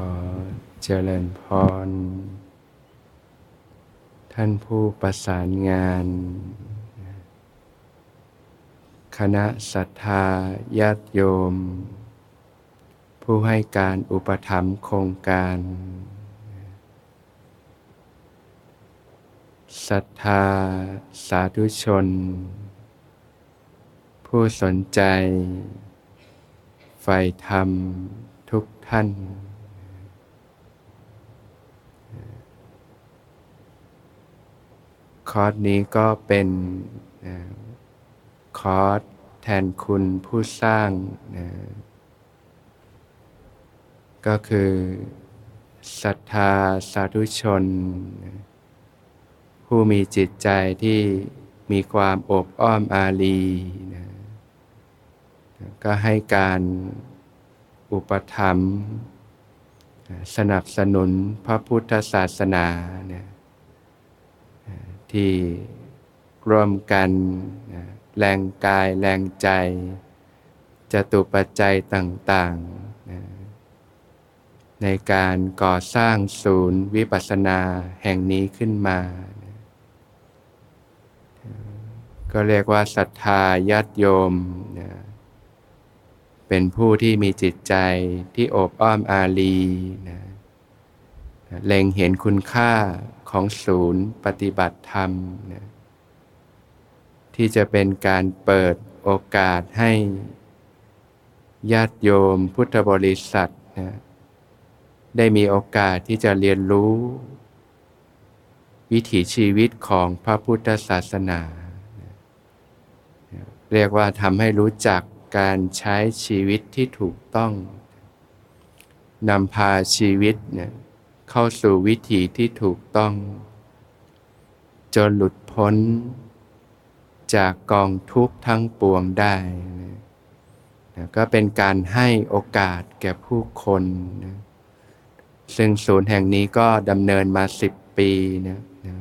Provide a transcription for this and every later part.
อเจริญพร ท่านผู้ประสานงาน คณะศรัทธาญาติโยม ผู้ให้การอุปถัมภ์โครงการ ศรัทธาสาธุชน ผู้สนใจใฝ่ธรรมทุกท่าน คอร์สนี้ก็เป็นคอร์สแทนคุณผู้สร้างนะก็คือศรัทธาสาธุชน ผู้มีจิตใจที่มีความอบอ้อมอารีนะก็ให้การอุปถัมภ์สนับสนุนพระพุทธศาสนาเนี่ย ที่ร่วมกันแรงกายแรงใจจตุปัจจัยต่างๆในการก่อสร้างศูนย์วิปัสสนาแห่งนี้ขึ้นมาก็เรียกว่าศรัทธาญาติโยมเป็นผู้ที่มีจิตใจที่โอบอ้อมอารีนะเล็งเห็นคุณค่า ของศูนย์ปฏิบัติธรรมนะที่จะเป็นการเปิดโอกาสให้ญาติโยมพุทธบริษัทนะได้มีโอกาสที่จะเรียนรู้ วิถีชีวิตของพระพุทธศาสนา เรียกว่าทำให้รู้จักการใช้ชีวิตที่ถูกต้องนำพาชีวิตเนี่ย เข้าสู่วิถีที่ถูกต้อง จนหลุดพ้น จากกองทุกข์ทั้งปวงได้นะก็เป็นการให้โอกาสแก่ผู้คนนะซึ่งศูนย์แห่งนี้ก็ดำเนินมาสิบปีนะนะ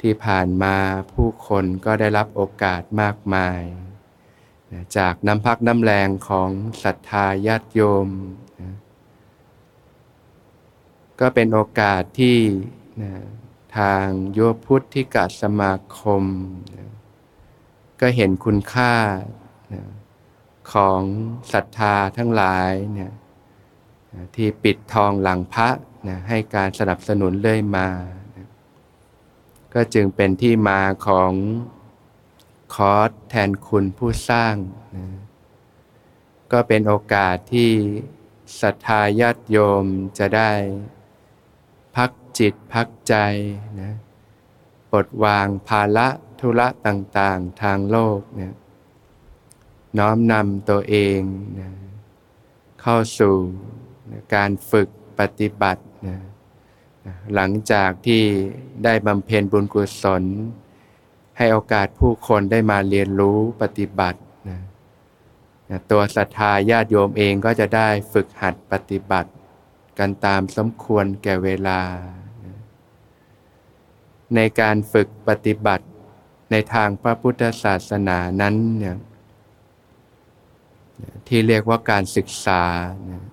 ที่ผ่านมาผู้คนก็ได้รับโอกาสมากมายจากน้ำพักน้ำแรงของศรัทธาญาติโยม ก็เป็นโอกาสที่นะทางโยพุทธิกสมาคมนะก็เห็นคุณค่านะของศรัทธาทั้งหลายนะที่ปิดทองหลังพระนะให้การสนับสนุนเรื่อยมานะก็จึงเป็นที่มาของคอร์สแทนคุณผู้สร้างนะก็เป็นโอกาสที่ศรัทธาญาติโยมจะได้ พักจิตพักใจนะปลดวางภาระธุระต่างๆ ทางโลกเนี่ยน้อมนำตัวเองนะเข้าสู่นะการฝึกปฏิบัตินะหลังจากที่ได้บำเพ็ญบุญกุศล ให้โอกาสผู้คนได้มาเรียนรู้ปฏิบัตินะนะตัวศรัทธาญาติโยมเองก็จะได้ฝึกหัดปฏิบัติ กันตามสมควรแก่เวลา ในการฝึกปฏิบัติในทางพระพุทธศาสนานั้นเนี่ยที่เรียกว่าการศึกษานะ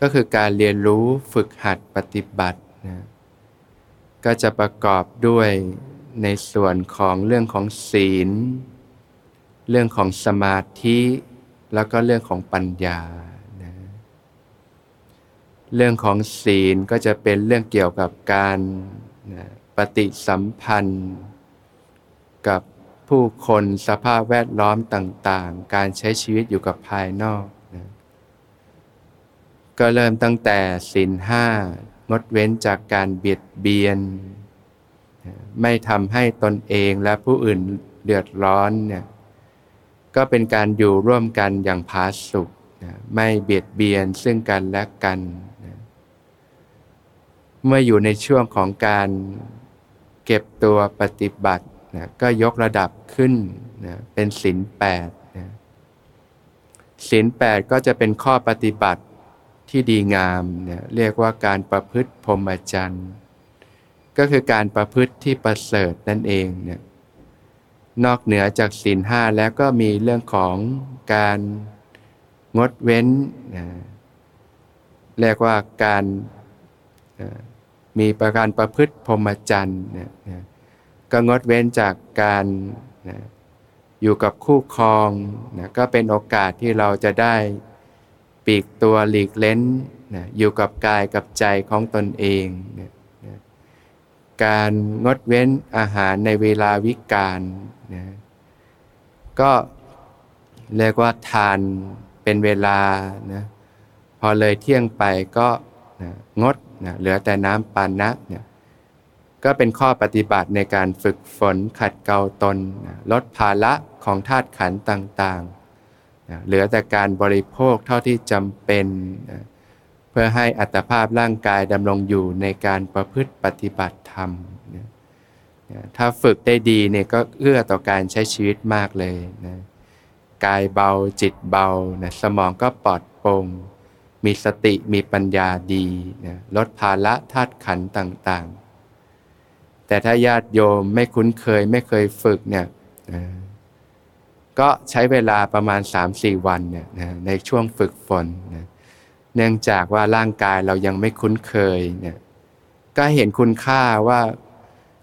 ก็คือการเรียนรู้ฝึกหัดปฏิบัตินะก็จะประกอบด้วยในส่วนของเรื่องของศีล เรื่องของสมาธิ แล้วก็เรื่องของปัญญา เรื่องของศีลก็จะเป็นเรื่องเกี่ยวกับการปฏิสัมพันธ์ กับผู้คนสภาพแวดล้อมต่างๆ การใช้ชีวิตอยู่กับภายนอกนะก็เริ่มตั้งแต่ศีลห้างดเว้นจากการเบียดเบียน ไม่ทำให้ตนเองและผู้อื่นเดือดร้อนเนี่ยก็เป็นการอยู่ร่วมกันอย่างผาสุกนะไม่เบียดเบียนซึ่งกันและกัน เมื่ออยู่ในช่วงของการเก็บตัวปฏิบัตินะก็ยกระดับขึ้นนะเป็นศีลแปดนะศีลแปดก็จะเป็นข้อปฏิบัติที่ดีงามเนี่ยเรียกว่าการประพฤติพรหมจรรย์ก็คือการประพฤติที่ประเสริฐนั่นเองนี่ยนอกเหนือจากศีลห้าแล้วก็มีเรื่องของการงดเว้นนะเรียกว่าการ มีประการประพฤติพรหมจรรย์นะก็งดเว้นจากการนะอยู่กับคู่ครองนะก็เป็นโอกาสที่เราจะได้ปีกตัวหลีกเล้นนะอยู่กับกายกับใจของตนเองนะนะการงดเว้นอาหารในเวลาวิกาลนะก็เรียกว่าทานเป็นเวลานะพอเลยเที่ยงไปก็นะงด นะเหลือแต่น้ำปานะเนี่ยก็เป็นข้อปฏิบัติในการฝึกฝนขัดเกลาตนนะลดภาระของธาตุขันธ์ต่างๆนะเหลือแต่การบริโภคเท่าที่จำเป็นนะเพื่อให้อัตภาพร่างกายดำรงอยู่ในการประพฤติปฏิบัติธรรมนะถ้าฝึกได้ดีเนี่ยก็เอื้อต่อการใช้ชีวิตมากเลยนะกายเบาจิตเบานะสมองก็ปลอดโปร่ง มีสติมีปัญญาดีนะลดภาระธาตุขันต่างๆ แต่ถ้าญาติโยมไม่คุ้นเคยไม่เคยฝึกเนี่ยนะก็ใช้เวลาประมาณ 3-4 วันเนี่ยนะในช่วงฝึกฝนนะเนื่องจากว่าร่างกายเรายังไม่คุ้นเคยเนี่ยก็เห็นคุณค่าว่า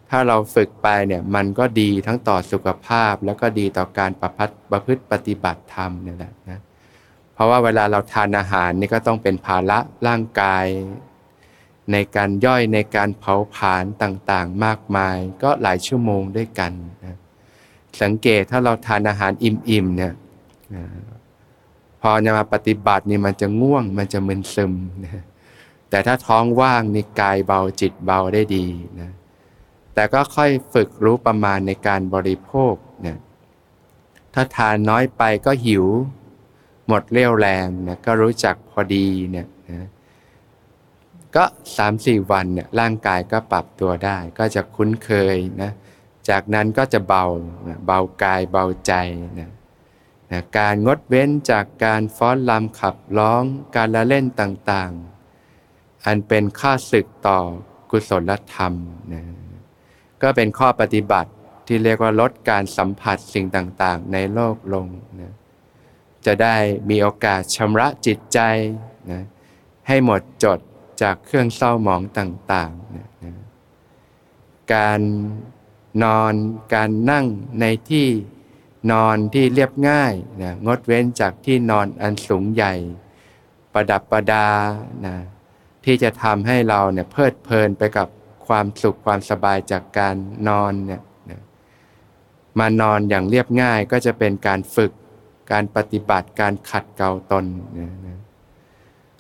ถ้าเราฝึกไปเนี่ยมันก็ดีทั้งต่อสุขภาพ แล้วก็ดีต่อการประพฤติประพฤติปฏิบัติธรรมเนี่ยแหละนะ ราะว่าเวลาเราทานอาหารนี่ก็ต้องเป็นภาระร่างกาย ในการย่อยในการเผาผลาญต่างๆ มากมาย ก็หลายชั่วโมงด้วยกันนะสังเกตถ้าเราทานอาหารอิ่มๆเนี่ยพอจะมาปฏิบัตินี่มันจะง่วงมันจะมึนซึมนะแต่ถ้าท้องว่างนี่กายเบาจิตเบาได้ดีนะแต่ก็ค่อยฝึกรู้ประมาณในการบริโภคเนี่ยถ้าทานน้อยไปก็หิว หมดเรี่ยวแรงนี่ยก็รู้จักพอดีเนี่ยนะก็สามสี่วันเนี่ยร่างกายก็ปรับตัวได้ ก็จะคุ้นเคยนะจากนั้นก็จะเบาเบากายเบาใจนะนะการงดเว้นจากการฟ้อนลำขับร้องการละเล่นต่างๆ อันเป็นค่าศึกต่อกุศลธรรมนะก็เป็นข้อปฏิบัติที่เรียกว่าลดการสัมผัสสิ่งต่างๆ ในโลกลงนะ จะได้มีโอกาสชำระจิตใจนะให้หมดจดจากเครื่องเศร้าหมองต่างๆนะนะการนอนการนั่งในที่นอนที่เรียบง่ายนะงดเว้นจากที่นอนอันสูงใหญ่ ประดับประดานะที่จะทำให้เราเนี่ยเพลิดเพลินไปกับความสุขความสบายจากการนอนเนี่ยมานอนอย่างเรียบง่ายก็จะเป็นการฝึก การปฏิบัติการขัดเกลาตน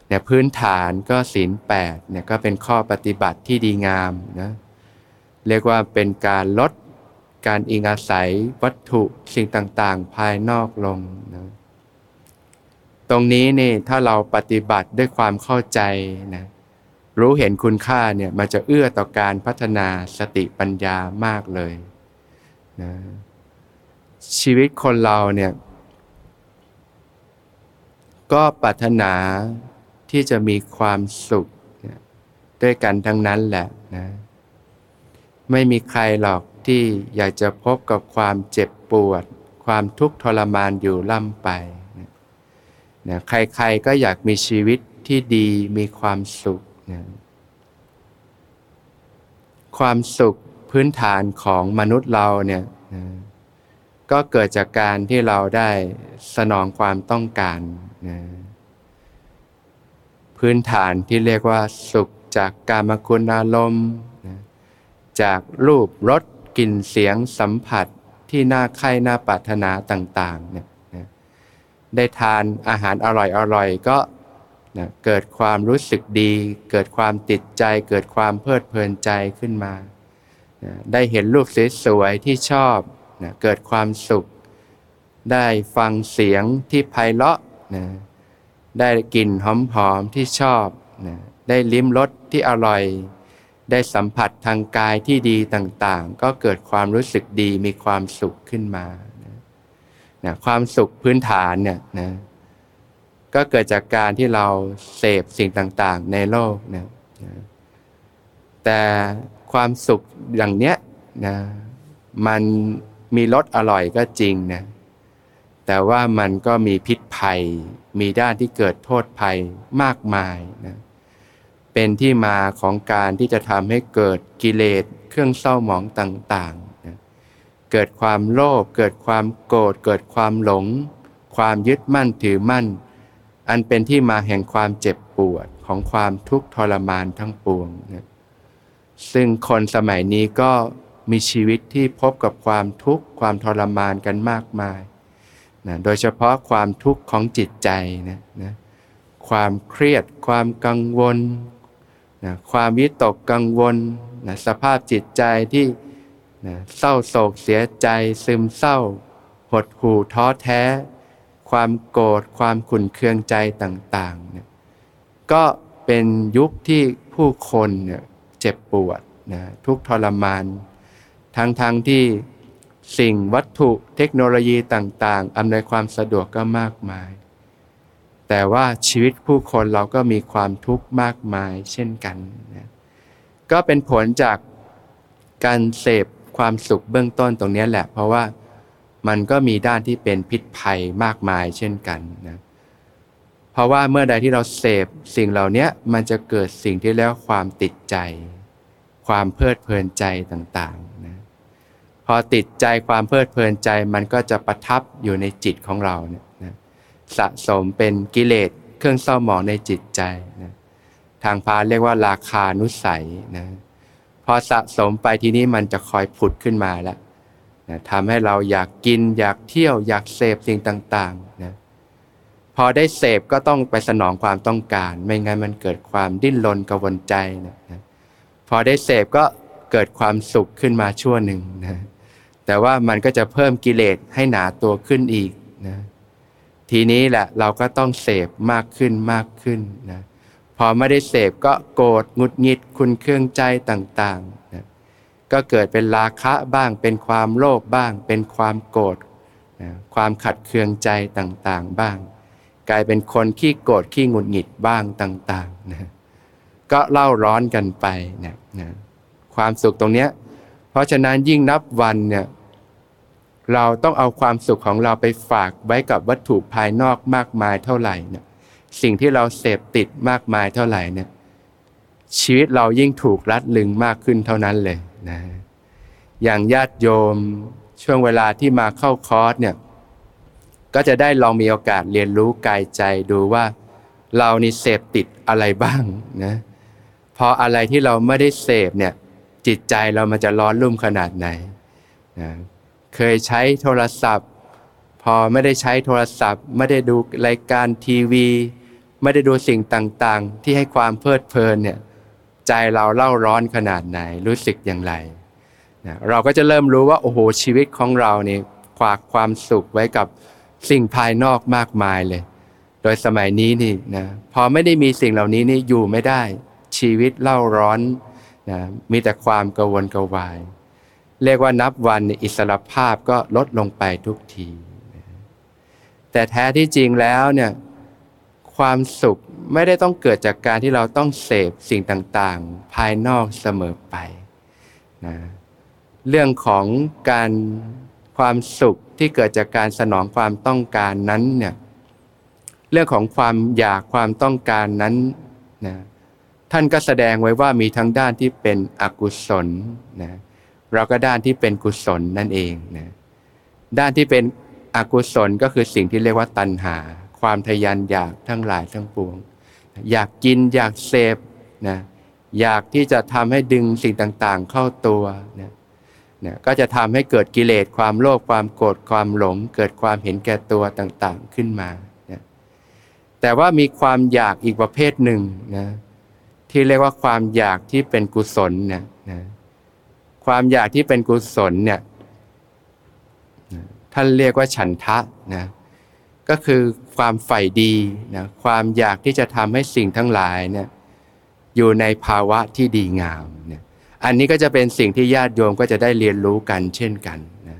เนี่ยพื้นฐานก็ศีลแปดเนี่ยก็เป็นข้อปฏิบัติที่ดีงามนะเรียกว่าเป็นการลดการอิงอาศัยวัตถุสิ่งต่างๆ ภายนอกลงนะตรงนี้นี่ถ้าเราปฏิบัติด้วยความเข้าใจนะรู้เห็นคุณค่าเนี่ยมันจะเอื้อต่อการพัฒนาสติปัญญามากเลยนะชีวิตคนเราเนี่ย ก็ปรารถนาที่จะมีความสุขด้วยกันทั้งนั้นแหละนะ ไม่มีใครหรอกที่อยากจะพบกับความเจ็บปวด ความทุกข์ทรมานอยู่ล่ำไปนะใครๆก็อยากมีชีวิตที่ดีมีความสุขนะความสุขพื้นฐานของมนุษย์เราเนี่ยนะ ก็เกิดจากการที่เราได้สนองความต้องการนะพื้นฐานที่เรียกว่าสุขจากกามคุณอารมณ์นะจากรูปรสกลิ่นเสียงสัมผัสที่น่าใคร่น่าปรารถนาต่างๆเนี่ยนะได้ทานอาหารอร่อยๆก็นะเกิดความรู้สึกดี เกิดความติดใจ เกิดความเพลิดเพลินใจขึ้นมานะได้เห็นรูปสวยๆที่ชอบ นะเกิดความสุข ได้ฟังเสียงที่ไพเราะนะได้กลิ่นหอมๆที่ชอบนะได้ลิ้มรสที่อร่อย ได้สัมผัสทางกายที่ดีต่างๆ ก็เกิดความรู้สึกดีมีความสุขขึ้นมานะนะความสุขพื้นฐานเนี่ยนะก็เกิดจากการที่เราเสพสิ่งต่างๆ ในโลกนะแต่ความสุขอย่างเนี้ยนะมัน มีรสอร่อยก็จริงนะ แต่ว่ามันก็มีพิษภัย มีด้านที่เกิดโทษภัยมากมายนะ เป็นที่มาของการที่จะทำให้เกิดกิเลสเครื่องเศร้าหมองต่างๆนะเกิดความโลภ เกิดความโกรธ เกิดความหลง ความยึดมั่นถือมั่น อันเป็นที่มาแห่งความเจ็บปวดของความทุกข์ทรมานทั้งปวงนะซึ่งคนสมัยนี้ก็ มีชีวิตที่พบกับความทุกข์ความทรมานกันมากมายนะโดยเฉพาะความทุกข์ของจิตใจนะนะความเครียด ความกังวลนะความวิตกกังวลนะสภาพจิตใจที่นะเศร้าโศกเสียใจ ซึมเศร้า หดหู่ท้อแท้ ความโกรธความขุ่นเคืองใจต่างๆนะก็เป็นยุคที่ผู้คนเนี่ยเจ็บปวดนะทุกทรมาน ทั้งๆทที่สิ่งวัตถุเทคโนโลยีต่างๆ อำนวยความสะดวกก็มากมาย แต่ว่าชีวิตผู้คนเราก็มีความทุกข์มากมายเช่นกันนะก็เป็นผลจากการเสพความสุขเบื้องต้นตรงนี้แหละ เพราะว่ามันก็มีด้านที่เป็นพิษภัยมากมายเช่นกันนะ เพราะว่าเมื่อใดที่เราเสพสิ่งเหล่านี้มันจะเกิดสิ่งที่เรียกว่าความติดใจ ความเพลิดเพลินใจต่าง พอติดใจความเพลิดเพลินใจมันก็จะประทับอยู่ในจิตของเราเนี่ยนะสะสมเป็นกิเลสเครื่องเศร้าหมองในจิตใจนะทางพาเรียกว่าราคานุสัยนะพอสะสมไปทีนี้มันจะคอยผุดขึ้นมาแล้วนะทำให้เราอยากกินอยากเที่ยวอยากเสพสิ่งต่างๆนะพอได้เสพก็ต้องไปสนองความต้องการ ไม่งั้นมันเกิดความดิ้นรนกวนใจนะนะพอได้เสพก็เกิดความสุขขึ้นมาชั่วหนึ่งนะ แต่ว่ามันก็จะเพิ่มกิเลสให้หนาตัวขึ้นอีกนะทีนี้แหละเราก็ต้องเสพมากขึ้นมากขึ้นนะพอไม่ได้เสพก็โกรธงุดหงิดคุณเครื่องใจต่างๆนะก็เกิดเป็นราคะบ้างเป็นความโลภบ้าง เป็นความโกรธนะความขัดเคืองใจต่างๆบ้าง กลายเป็นคนขี้โกรธขี้งุดหงิดบ้างต่างๆนะก็เล่าร้อนกันไปนะนะความสุขตรงเนี้ยเพราะฉะนั้นยิ่งนับวันเนี่ย เราต้องเอาความสุขของเราไปฝากไว้กับวัตถุภายนอกมากมายเท่าไหร่เนี่ยสิ่งที่เราเสพติดมากมายเท่าไหร่เนี่ยชีวิตเรายิ่งถูกรัดลึงมากขึ้นเท่านั้นเลยนะอย่างญาติโยมช่วงเวลาที่มาเข้าคอร์สเนี่ยก็จะได้ลองมีโอกาสเรียนรู้กายใจดูว่า เรานี่เสพติดอะไรบ้างนะพออะไรที่เราไม่ได้เสพเนี่ยจิตใจเรามันจะร้อนรุ่มขนาดไหนนะ เคยใช้โทรศัพท์ พอไม่ได้ใช้โทรศัพท์ ไม่ได้ดูรายการทีวี ไม่ได้ดูสิ่งต่างๆ ที่ให้ความเพลิดเพลินเนี่ยใจเราเล่าร้อนขนาดไหนรู้สึกอย่างไรนะเราก็จะเริ่มรู้ว่าโอ้โหชีวิตของเราเนี่ยฝากความสุขไว้กับสิ่งภายนอกมากมายเลย โดยสมัยนี้นี่นะพอไม่ได้มีสิ่งเหล่านี้นี่อยู่ไม่ได้ชีวิตเล่าร้อนนะมีแต่ความกังวลกวาย เรียกว่านับวันอิสรภาพก็ลดลงไปทุกที แต่แท้ที่จริงแล้วเนี่ยความสุขไม่ได้ต้องเกิดจากการที่เราต้องเสพสิ่งต่างๆ ภายนอกเสมอไปนะเรื่องของการความสุขที่เกิดจากการสนองความต้องการนั้นเนี่ยเรื่องของความอยากความต้องการนั้นนะท่านก็แสดงไว้ว่ามีทั้งด้านที่เป็นอกุศลนะ เราก็ด้านที่เป็นกุศลนั่นเองนะด้านที่เป็นอกุศลก็คือสิ่งที่เรียกว่าตัณหา ความทยานอยากทั้งหลายทั้งปวง อยากกินอยากเสพนะอยากที่จะทำให้ดึงสิ่งต่างๆ เข้าตัวนะนะก็จะทำให้เกิดกิเลสความโลภความโกรธความหลง เกิดความเห็นแก่ตัวต่างๆขึ้นมานะแต่ว่ามีความอยากอีกประเภทหนึ่งนะที่เรียกว่าความอยากที่เป็นกุศลนี่ยนะ ความอยากที่เป็นกุศลเนี่ยท่านเรียกว่าฉันทะนะก็คือความใฝ่ดีนะความอยากที่จะทำให้สิ่งทั้งหลายเนี่ยอยู่ในภาวะที่ดีงามเนี่ยอันนี้ก็จะเป็นสิ่งที่ญาติโยมก็จะได้เรียนรู้กันเช่นกันนะ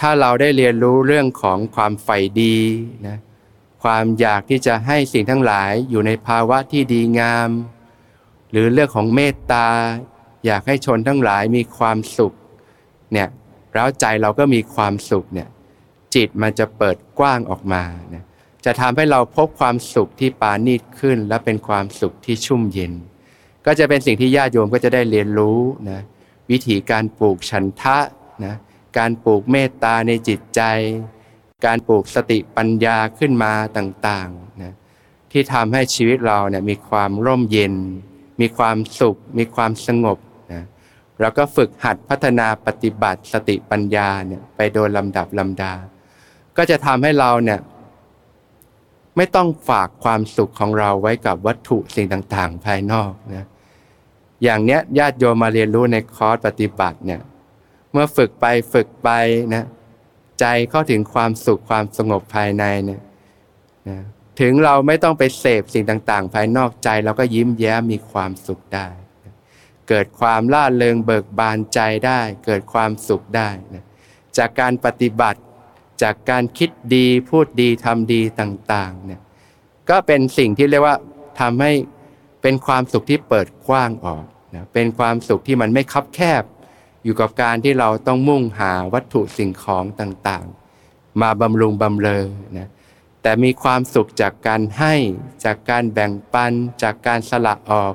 ถ้าเราได้เรียนรู้เรื่องของความใฝ่ดีนะความอยากที่จะให้สิ่งทั้งหลายอยู่ในภาวะที่ดีงาม หรือเรื่องของเมตตา อยากให้ชนทั้งหลายมีความสุขเนี่ยแล้วใจเราก็มีความสุขเนี่ยจิตมันจะเปิดกว้างออกมาเนี่ยจะทำให้เราพบความสุขที่ปานีตขึ้น และเป็นความสุขที่ชุ่มเย็น ก็จะเป็นสิ่งที่ญาติโยมก็จะได้เรียนรู้นะวิธีการปลูกฉันทะนะการปลูกเมตตาในจิตใจ การปลูกสติปัญญาขึ้นมาต่างๆนะที่ทำให้ชีวิตเราเนี่ยมีความร่มเย็น มีความสุข มีความสงบ นะเราก็ฝึกหัดพัฒนาปฏิบัติสติปัญญาเนี่ยไปโดยลำดับลำดา ก็จะทำให้เราเนี่ยไม่ต้องฝากความสุขของเราไว้กับวัตถุสิ่งต่าง ๆ ภายนอกนะอย่างเนี้ยญาติโยมมาเรียนรู้ในคอร์สปฏิบัติเนี่ยเมื่อฝึกไปฝึกไปนะใจเข้าถึงความสุขความสงบภายในเนี่ยนะถึงเราไม่ต้องไปเสพสิ่งต่าง ๆ ภายนอกใจเราก็ยิ้มแย้มมีความสุขได้ เกิดความล่าเริงเบิกบานใจได้ เกิดความสุขได้นะจากการปฏิบัติจากการคิดดีพูดดีทำดีต่างๆเนี่ยก็เป็นสิ่งที่เรียกว่าทำให้เป็นความสุขที่เปิดกว้างออกนะเป็นความสุขที่มันไม่คับแคบ อยู่กับการที่เราต้องมุ่งหาวัตถุสิ่งของต่างๆ มาบำรุงบำเรอนะแต่มีความสุขจากการให้จากการแบ่งปัน จากการสละออก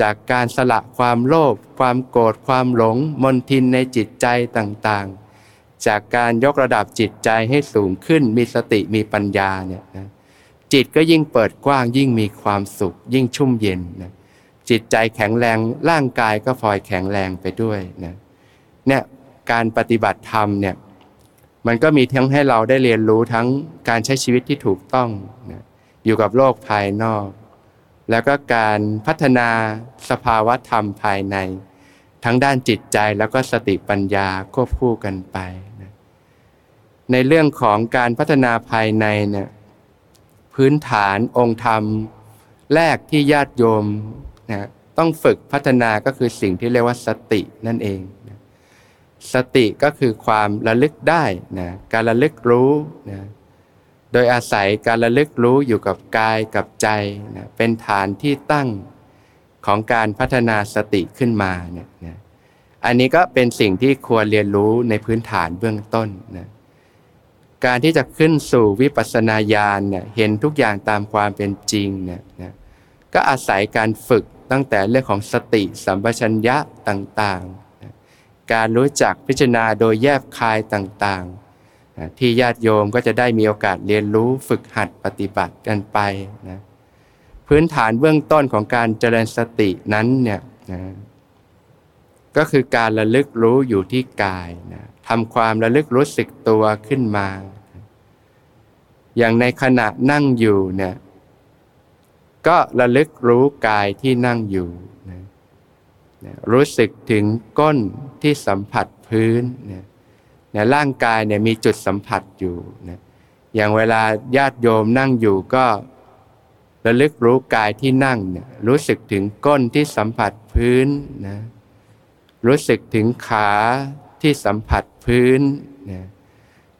จากการสละความโลภความโกรธความหลงมนทินในจิตใจต่างๆ จากการยกระดับจิตใจให้สูงขึ้นมีสติมีปัญญาเนี่ยนะจิตก็ยิ่งเปิดกว้างยิ่งมีความสุข ยิ่งชุ่มเย็นนะจิตใจแข็งแรงร่างกายก็พลอยแข็งแรงไปด้วยนะเนี่ยการปฏิบัติธรรมเนี่ยมันก็มีทั้งให้เราได้เรียนรู้ทั้งการใช้ชีวิตที่ถูกต้องนะอยู่กับโลกภายนอก แล้วก็การพัฒนาสภาวะธรรมภายใน ทั้งด้านจิตใจแล้วก็สติปัญญาควบคู่กันไปนะในเรื่องของการพัฒนาภายในเนี่ยพื้นฐานองค์ธรรม แรกที่ญาติโยมนะต้องฝึกพัฒนาก็คือสิ่งที่เรียกว่าสตินั่นเองนะสติก็คือความระลึกได้นะการระลึกรู้นะ ดยอาศัยการระลึกรู้อยู่กับกายกับใจนะเป็นฐานที่ตั้งของการพัฒนาสติขึ้นมาเนี่ยนะอันนี้ก็เป็นสิ่งที่ควรเรียนรู้ในพื้นฐานเบื้องต้นนะการที่จะขึ้นสู่วิปัสสนาญาณเนี่ยเห็นทุกอย่างตามความเป็นจริงเนี่ยนะก็อาศัยการฝึกตั้งแต่เรื่องของสติสัมปชัญญะต่างๆนะการรู้จักพิจารณาโดยแยบคายต่างๆ ที่ญาติโยมก็จะได้มีโอกาสเรียนรู้ฝึกหัดปฏิบัติกันไปนะพื้นฐานเบื้องต้นของการเจริญสตินั้นเนี่ยนะก็คือการระลึกรู้อยู่ที่กายนะทำความระลึกรู้สึกตัวขึ้นมา อย่างในขณะนั่งอยู่เนี่ยก็ระลึกรู้กายที่นั่งอยู่นะรู้สึกถึงก้นที่สัมผัสพื้นเนี่ยร่างกายเนี่ยมีจุดสัมผัสอยู่นะอย่างเวลาญาติโยมนั่งอยู่ก็ระลึกรู้กายที่นั่งเนี่ยรู้สึกถึงก้นที่สัมผัสพื้นนะรู้สึกถึงขาที่สัมผัสพื้นนะ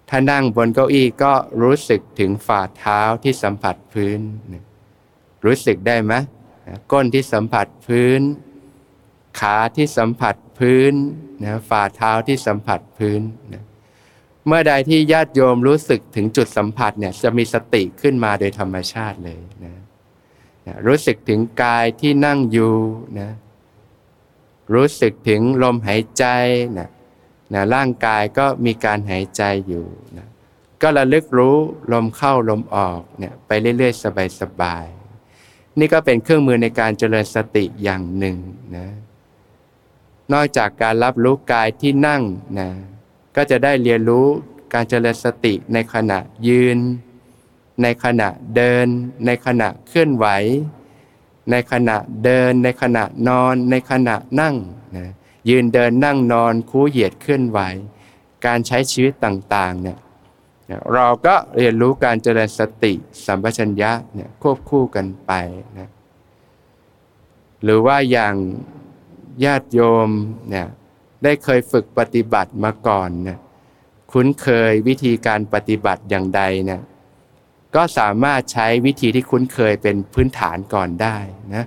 ถ้านั่งบนเก้าอี้ก็รู้สึกถึงฝ่าเท้าที่สัมผัสพื้นนะรู้สึกได้ไหมก้นที่สัมผัสพื้น ขาที่สัมผัส พื้นนะฝ่าเท้าที่สัมผัสพื้นนะเมื่อใดที่ญาติโยมรู้สึกถึงจุดสัมผัสเนี่ยจะมีสติขึ้นมาโดยธรรมชาติเลยนะนะรู้สึกถึงกายที่นั่งอยู่นะรู้สึกถึงลมหายใจนะนะร่างกายก็มีการหายใจอยู่นะก็ระลึกรู้ลมเข้าลมออกเนี่ยไปเรื่อย ๆ สบายๆนี่ก็เป็นเครื่องมือในการเจริญสติอย่างหนึ่งนะ นอกจากการรับรู้กายที่นั่งนะก็จะได้เรียนรู้การเจริญสติในขณะยืน ในขณะเดิน ในขณะเคลื่อนไหว ในขณะเดิน ในขณะนอน ในขณะนั่งนะยืนเดินนั่งนอนคู่เหยียดเคลื่อนไหว การใช้ชีวิตต่างๆเนี่ยเราก็เรียนรู้การเจริญสติสัมปชัญญะเนี่ยควบคู่กันไปนะหรือว่าอย่าง ญาติโยมเนี่ยได้เคยฝึกปฏิบัติมาก่อนเนี่ยคุ้นเคยวิธีการปฏิบัติอย่างใดเนี่ยก็สามารถใช้วิธีที่คุ้นเคยเป็นพื้นฐานก่อนได้นะ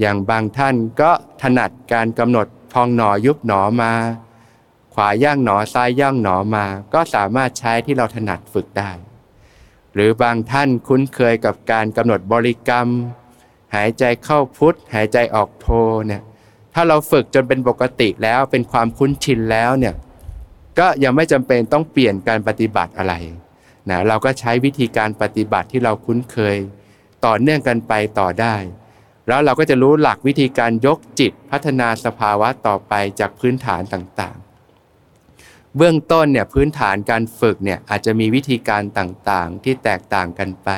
อย่างบางท่านก็ถนัดการกำหนดพองหนอยุบหนอมา ขวาย่างหนอซ้ายย่างหนอมา ก็สามารถใช้ที่เราถนัดฝึกได้ หรือบางท่านคุ้นเคยกับการกำหนดบริกรรม หายใจเข้าพุทธหายใจออกโทเนี่ย ถ้าเราฝึกจนเป็นปกติแล้วเป็นความคุ้นชินแล้วเนี่ยก็ยังไม่จำเป็นต้องเปลี่ยนการปฏิบัติอะไรนะเราก็ใช้วิธีการปฏิบัติที่เราคุ้นเคย ต่อเนื่องกันไปต่อได้ แล้วเราก็จะรู้หลักวิธีการยกจิตพัฒนาสภาวะต่อไปจากพื้นฐานต่างๆ เบื้องต้นเนี่ยพื้นฐานการฝึกเนี่ยอาจจะมีวิธีการต่างๆ ที่แตกต่างกันไป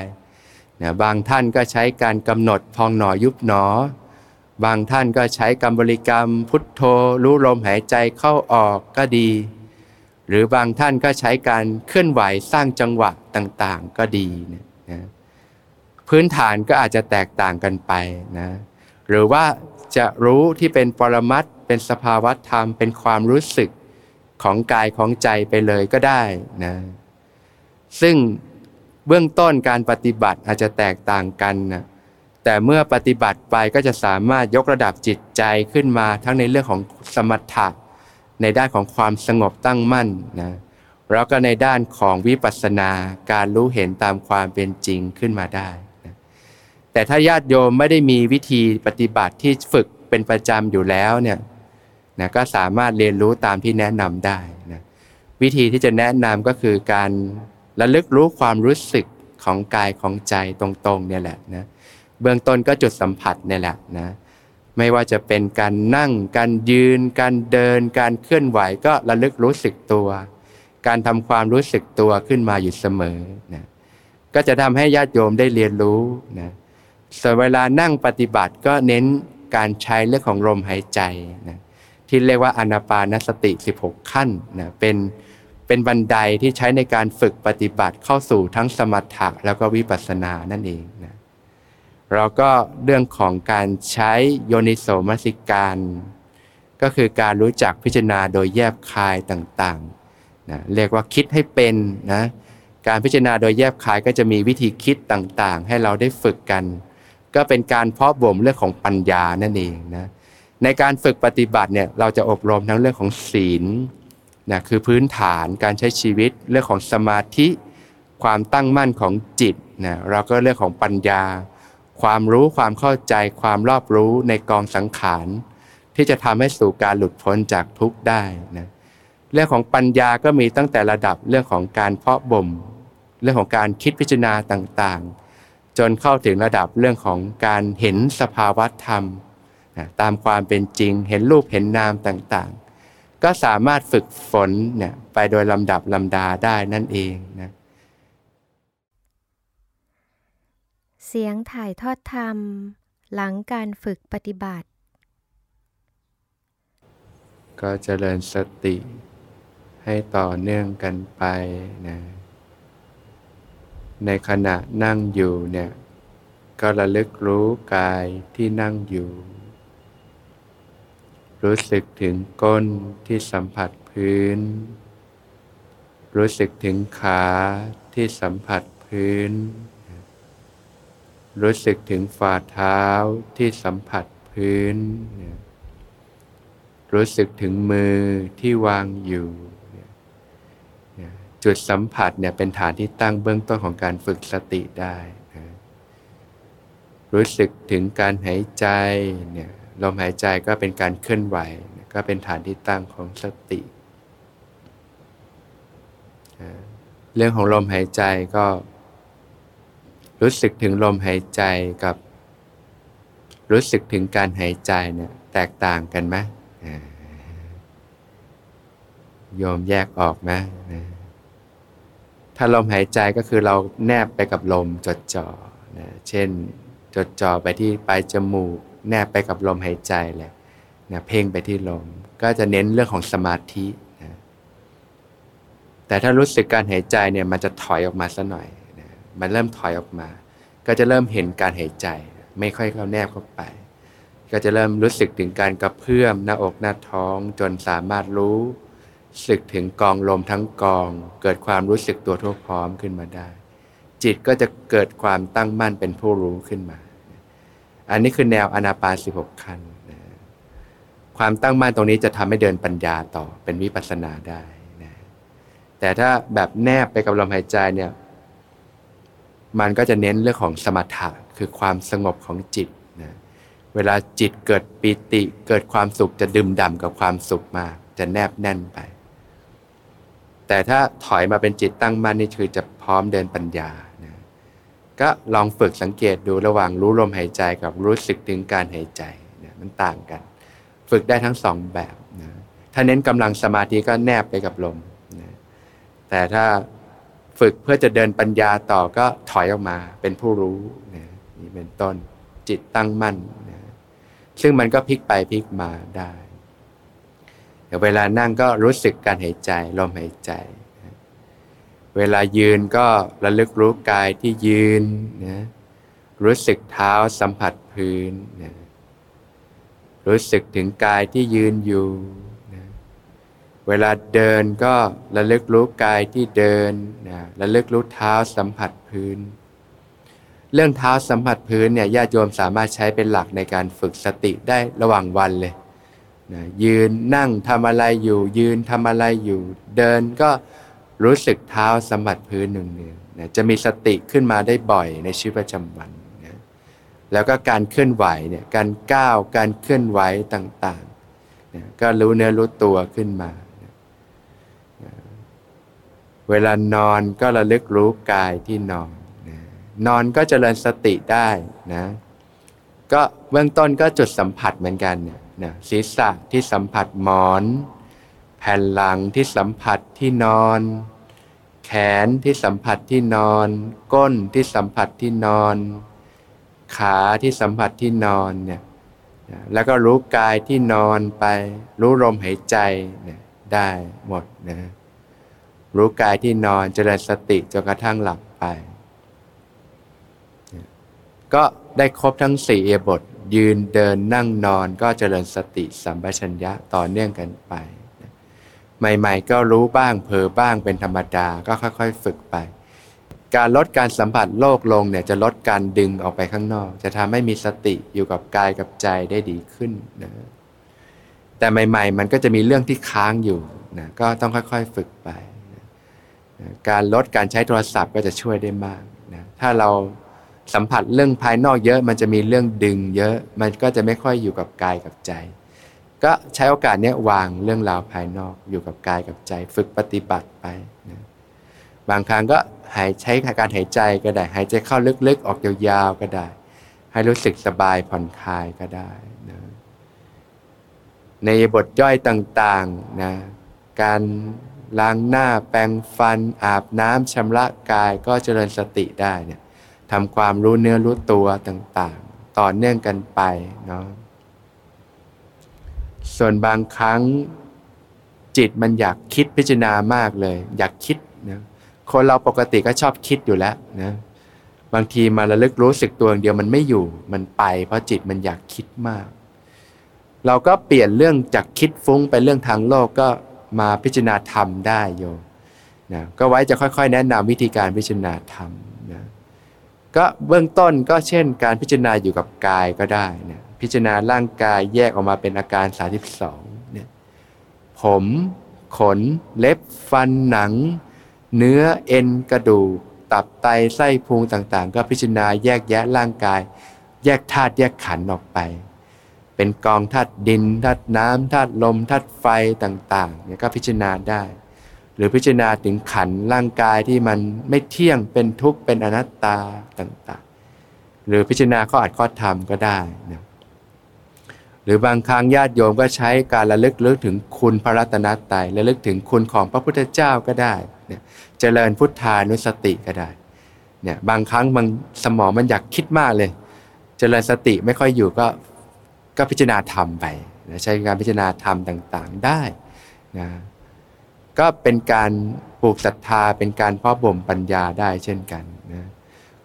นะบางท่านก็ใช้การกำหนดพองหนอยุบหนอ บางท่านก็ใช้กรรมบริกรรม พุทโธรู้ลมหายใจเข้าออกก็ดี หรือบางท่านก็ใช้การเคลื่อนไหวสร้างจังหวะต่างๆก็ดีนะพื้นฐานก็อาจจะแตกต่างกันไปนะหรือว่าจะรู้ที่เป็นปรมัตเป็นสภาวะธรรม เป็นความรู้สึกของกายของใจไปเลยก็ได้นะซึ่งเบื้องต้นการปฏิบัติอาจจะแตกต่างกันนะ แต่เมื่อปฏิบัติไปก็จะสามารถยกระดับจิตใจขึ้นมาทั้งในเรื่องของสมถะในด้านของความสงบตั้งมั่นนะแล้วก็ในด้านของวิปัสสนาการรู้เห็นตามความเป็นจริงขึ้นมาได้นะแต่ถ้าญาติโยมไม่ได้มีวิธีปฏิบัติที่ฝึกเป็นประจำอยู่แล้วเนี่ยนะก็สามารถเรียนรู้ตามที่แนะนำได้นะวิธีที่จะแนะนำก็คือการระลึกรู้ความรู้สึกของกายของใจตรงๆเนี่ยแหละนะ เบื้องต้นก็จุดสัมผัสเนี่ยแหละนะไม่ว่าจะเป็นการนั่ง การยืน การเดิน การเคลื่อนไหวก็ระลึกรู้สึกตัว การทำความรู้สึกตัวขึ้นมาอยู่เสมอนะก็จะทำให้ญาติโยมได้เรียนรู้นะส่วนเวลานั่งปฏิบัติก็เน้นการใช้เรื่องของลมหายใจนะที่เรียกว่าอนาปานสติ 16 ขั้นนะเป็นเป็นบันไดที่ใช้ในการฝึกปฏิบัติเข้าสู่ทั้งสมถะแล้วก็วิปัสสนานั่นเองนะ เราก็เรื่องของการใช้โยนิโสมนสิการ ก็คือการรู้จักพิจารณาโดยแยบคายต่างๆนะเรียกว่าคิดให้เป็นนะการพิจารณาโดยแยบคายก็จะมีวิธีคิดต่างๆ ให้เราได้ฝึกกัน ก็เป็นการเพาะบ่มเรื่องของปัญญานั่นเองนะในการฝึกปฏิบัติเนี่ยเราจะอบรมทั้งเรื่องของศีลนะคือพื้นฐานการใช้ชีวิตเรื่องของสมาธิ ความตั้งมั่นของจิตนะเราก็เรื่องของปัญญา ความรู้ความเข้าใจความรอบรู้ในกองสังขารที่จะทำให้สู่การหลุดพ้นจากทุกข์ได้นะเรื่องของปัญญาก็มีตั้งแต่ระดับเรื่องของการเพาะบ่ม เรื่องของการคิดพิจารณาต่างๆ จนเข้าถึงระดับเรื่องของการเห็นสภาวะธรรมนะตามความเป็นจริง เห็นรูปเห็นนามต่างๆ ก็สามารถฝึกฝนเนี่ยไปโดยลำดับลำดาได้นั่นเองนะ เสียงถ่ายทอดธรรม หลังการฝึกปฏิบัติ ก็เจริญสติให้ต่อเนื่องกันไปนะในขณะนั่งอยู่เนี่ย ก็ระลึกรู้กายที่นั่งอยู่ รู้สึกถึงก้นที่สัมผัสพื้น รู้สึกถึงขาที่สัมผัสพื้น รู้สึกถึงฝ่าเท้าที่สัมผัสพื้น รู้สึกถึงมือที่วางอยู่ จุดสัมผัสเนี่ยเป็นฐานที่ตั้งเบื้องต้นของการฝึกสติได้นะรู้สึกถึงการหายใจเนี่ยลมหายใจก็เป็นการเคลื่อนไหว ก็เป็นฐานที่ตั้งของสติ เรื่องของลมหายใจก็ รู้สึกถึงลมหายใจกับ รู้สึกถึงการหายใจเนี่ยแตกต่างกันไหมโยมแยกออกไหมถ้าลมหายใจก็คือเราแนบไปกับลมจดจ่อนะเช่น จดจ่อไปที่ปลายจมูก แนบไปกับลมหายใจแหละนะเพ่งไปที่ลม ก็จะเน้นเรื่องของสมาธินะแต่ถ้ารู้สึกการหายใจเนี่ยมันจะถอยออกมาสัหน่อย มันเริ่มถอยออกมา ก็จะเริ่มเห็นการหายใจ ไม่ค่อยเข้าแนบเข้าไป ก็จะเริ่มรู้สึกถึงการกระเพื่อมหน้าอกหน้าท้อง จนสามารถรู้สึกถึงกองลมทั้งกอง เกิดความรู้สึกตัวทั่วพร้อมขึ้นมาได้ จิตก็จะเกิดความตั้งมั่นเป็นผู้รู้ขึ้นมา อันนี้คือแนวอนาปาสิบหกขั้นความตั้งมั่นตรงนี้จะทำให้เดินปัญญาต่อเป็นวิปัสสนาได้นะแต่ถ้าแบบแนบไปกับลมหายใจเนี่ย มันก็จะเน้นเรื่องของสมถะคือความสงบของจิตนะเวลาจิตเกิดปิติเกิดความสุขจะดื่มด่ำกับความสุขมาก จะแนบแน่นไป แต่ถ้าถอยมาเป็นจิตตั้งมั่นนี่คือจะพร้อมเดินปัญญานะก็ลองฝึกสังเกตดูระหว่างรู้ลมหายใจกับรู้สึกถึงการหายใจนะมันต่างกัน ฝึกได้ทั้งสองแบบนะถ้าเน้นกำลังสมาธิก็แนบไปกับลมนะแต่ถ้า ฝึกเพื่อจะเดินปัญญาต่อก็ถอยออกมาเป็นผู้รู้นะนี่เป็นต้นจิตตั้งมั่นนะซึ่งมันก็พลิกไปพลิกมาได้เดี๋ยวเวลานั่งก็รู้สึกการหายใจลมหายใจนะเวลายืนก็ระลึกรู้กายที่ยืนนะรู้สึกเท้าสัมผัสพื้นนะรู้สึกถึงกายที่ยืนอยู่ เวลาเดินก็ระลึกรู้กายที่เดินนะระลึกรู้เท้าสัมผัสพื้น เรื่องเท้าสัมผัสพื้นเนี่ยญาติโยมสามารถใช้เป็นหลักในการฝึกสติได้ระหว่างวันเลยนะยืนนั่งทำอะไรอยู่ ยืนทำอะไรอยู่ เดินก็รู้สึกเท้าสัมผัสพื้นหนึ่งหนึ่งนะจะมีสติขึ้นมาได้บ่อยในชีวิตประจำวันนะแล้วก็การเคลื่อนไหวเนี่ยการก้าวการเคลื่อนไหวต่างๆนะก็รู้เนื้อรู้ตัวขึ้นมา เวลานอนก็ระลึกรู้กายที่นอนนะนอนก็เจริญสติได้นะก็เบื้องต้นก็จุดสัมผัสเหมือนกันเนี่ยนะศีรษะที่สัมผัสหมอน แผ่นหลังที่สัมผัสที่นอน แขนที่สัมผัสที่นอน ก้นที่สัมผัสที่นอน ขาที่สัมผัสที่นอนเนี่ยแล้วก็รู้กายที่นอนไป รู้ลมหายใจเนี่ยได้หมดนะ รู้กายที่นอนเจริญสติจนกระทั่งหลับไป ก็ได้ครบทั้งสี่เอบท ยืนเดินนั่งนอนก็เจริญสติสัมปชัญญะต่อเนื่องกันไป ใหม่ๆ ก็รู้บ้างเผลอบ้างเป็นธรรมดาก็ค่อยๆ ฝึกไป การลดการสัมผัสโลกลงเนี่ยจะลดการดึงออกไปข้างนอก จะทำให้มีสติอยู่กับกายกับใจได้ดีขึ้นนะแต่ใหม่ ๆ มันก็จะมีเรื่องที่ค้างอยู่นะก็ต้องค่อยๆ ฝึกไป การลดการใช้โทรศัพท์ก็จะช่วยได้มากนะถ้าเราสัมผัสเรื่องภายนอกเยอะ มันจะมีเรื่องดึงเยอะ มันก็จะไม่ค่อยอยู่กับกายกับใจ ก็ใช้โอกาสนี้วางเรื่องราวภายนอกอยู่กับกายกับใจ ฝึกปฏิบัติไปนะบางครั้งก็หายใช้การหายใจก็ได้ หายใจเข้าลึกๆ ออกยาวๆก็ได้ ให้รู้สึกสบายผ่อนคลายก็ได้นะในบทย่อยต่างๆนะการ ล้างหน้าแปรงฟัน อาบน้ำชำระกายก็เจริญสติได้เนี่ยทำความรู้เนื้อรู้ตัวต่างๆ ต่อเนื่องกันไปเนาะส่วนบางครั้งจิตมันอยากคิดพิจารณามากเลย อยากคิดนะคนเราปกติก็ชอบคิดอยู่แล้วนะบางทีมาระลึกรู้สึกตัวอย่างเดียวมันไม่อยู่มันไป เพราะจิตมันอยากคิดมาก เราก็เปลี่ยนเรื่องจากคิดฟุ้งไปเรื่องทางโลกก็ มาพิจารณาธรรมได้โยนะก็ไว้จะค่อยๆ แนะนำวิธีการพิจารณาธรรมนะก็เบื้องต้นก็เช่น การพิจารณาอยู่กับกายก็ได้นะพิจารณาร่างกายแยกออกมาเป็นอาการ 32เนี่ยผมขน เล็บฟันหนัง เนื้อเอ็นกระดูก ตับไตไส้พุงต่างๆ ก็พิจารณาแยกแยะร่างกาย แยกธาตุแยกขันธ์ออกไป เป็นกองธาตุดินธาตุน้ำธาตุลมธาตุไฟต่างๆเนี่ยก็พิจารณาได้ หรือพิจารณาถึงขันธ์ร่างกายที่มันไม่เที่ยงเป็นทุกข์เป็นอนัตตาต่างๆ หรือพิจารณาข้ออัดข้อธรรมก็ได้นะหรือบางครั้งญาติโยมก็ใช้การระลึกลึกถึงคุณพระรัตนตรัยระลึกถึงคุณของพระพุทธเจ้าก็ได้เนี่ยเจริญพุทธานุสติก็ได้เนี่ยบางครั้งบางสมองมันอยากคิดมากเลย เจริญสติไม่ค่อยอยู่ก็ ก็พิจารณาธรรมไปนะใช้การพิจารณาธรรมต่างๆได้นะก็เป็นการปลูกศรัทธาเป็นการพาะบ่มปัญญาได้เช่นกันนะ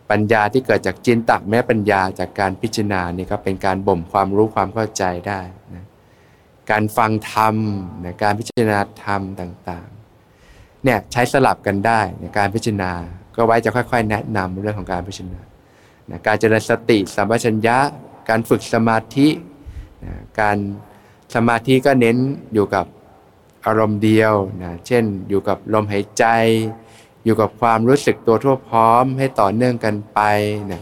ปัญญาที่เกิดจากจินตะแม้ปัญญาจากการพิจารณานี่ก็เป็นการบ่มความรู้ความเข้าใจได้นะการฟังธรรมนะการพิจารณาธรรมต่างๆเนี่ยใช้สลับกันได้ในการพิจารณา ก็ไว้จะค่อย ๆ แนะนำเรื่องของการพิจารณานะการเจริญสติสัมปชัญญะ การฝึกสมาธิ นะการสมาธิก็เน้นอยู่กับอารมณ์เดียวนะเช่นอยู่กับลมหายใจ อยู่กับความรู้สึกตัวทั่วพร้อมให้ต่อเนื่องกันไปนะ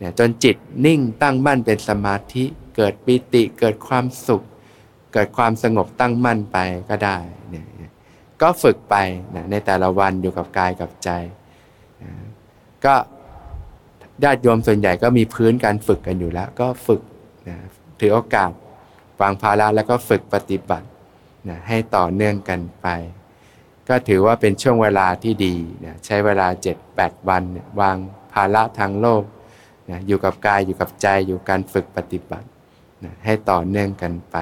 นี่ยจนจิตนิ่งตั้งมั่นเป็นสมาธิเกิดปิติเกิดความสุข เกิดความสงบตั้งมั่นไปก็ได้นี่ยก็ฝึกไปนะในแต่ละวันอยู่กับกายกับใจนะก็ญาติโยมส่วนใหญ่ก็มีพื้นการฝึกกันอยู่แล้ว ก็ฝึกนะ ถือโอกาสวางภาระแล้วก็ฝึกปฏิบัตินะให้ต่อเนื่องกันไป ก็ถือว่าเป็นช่วงเวลาที่ดีนะใช้เวลา 7-8 วันวางภาระทางโลกนะอยู่กับกายอยู่กับใจอยู่การฝึกปฏิบัตินะให้ต่อเนื่องกันไป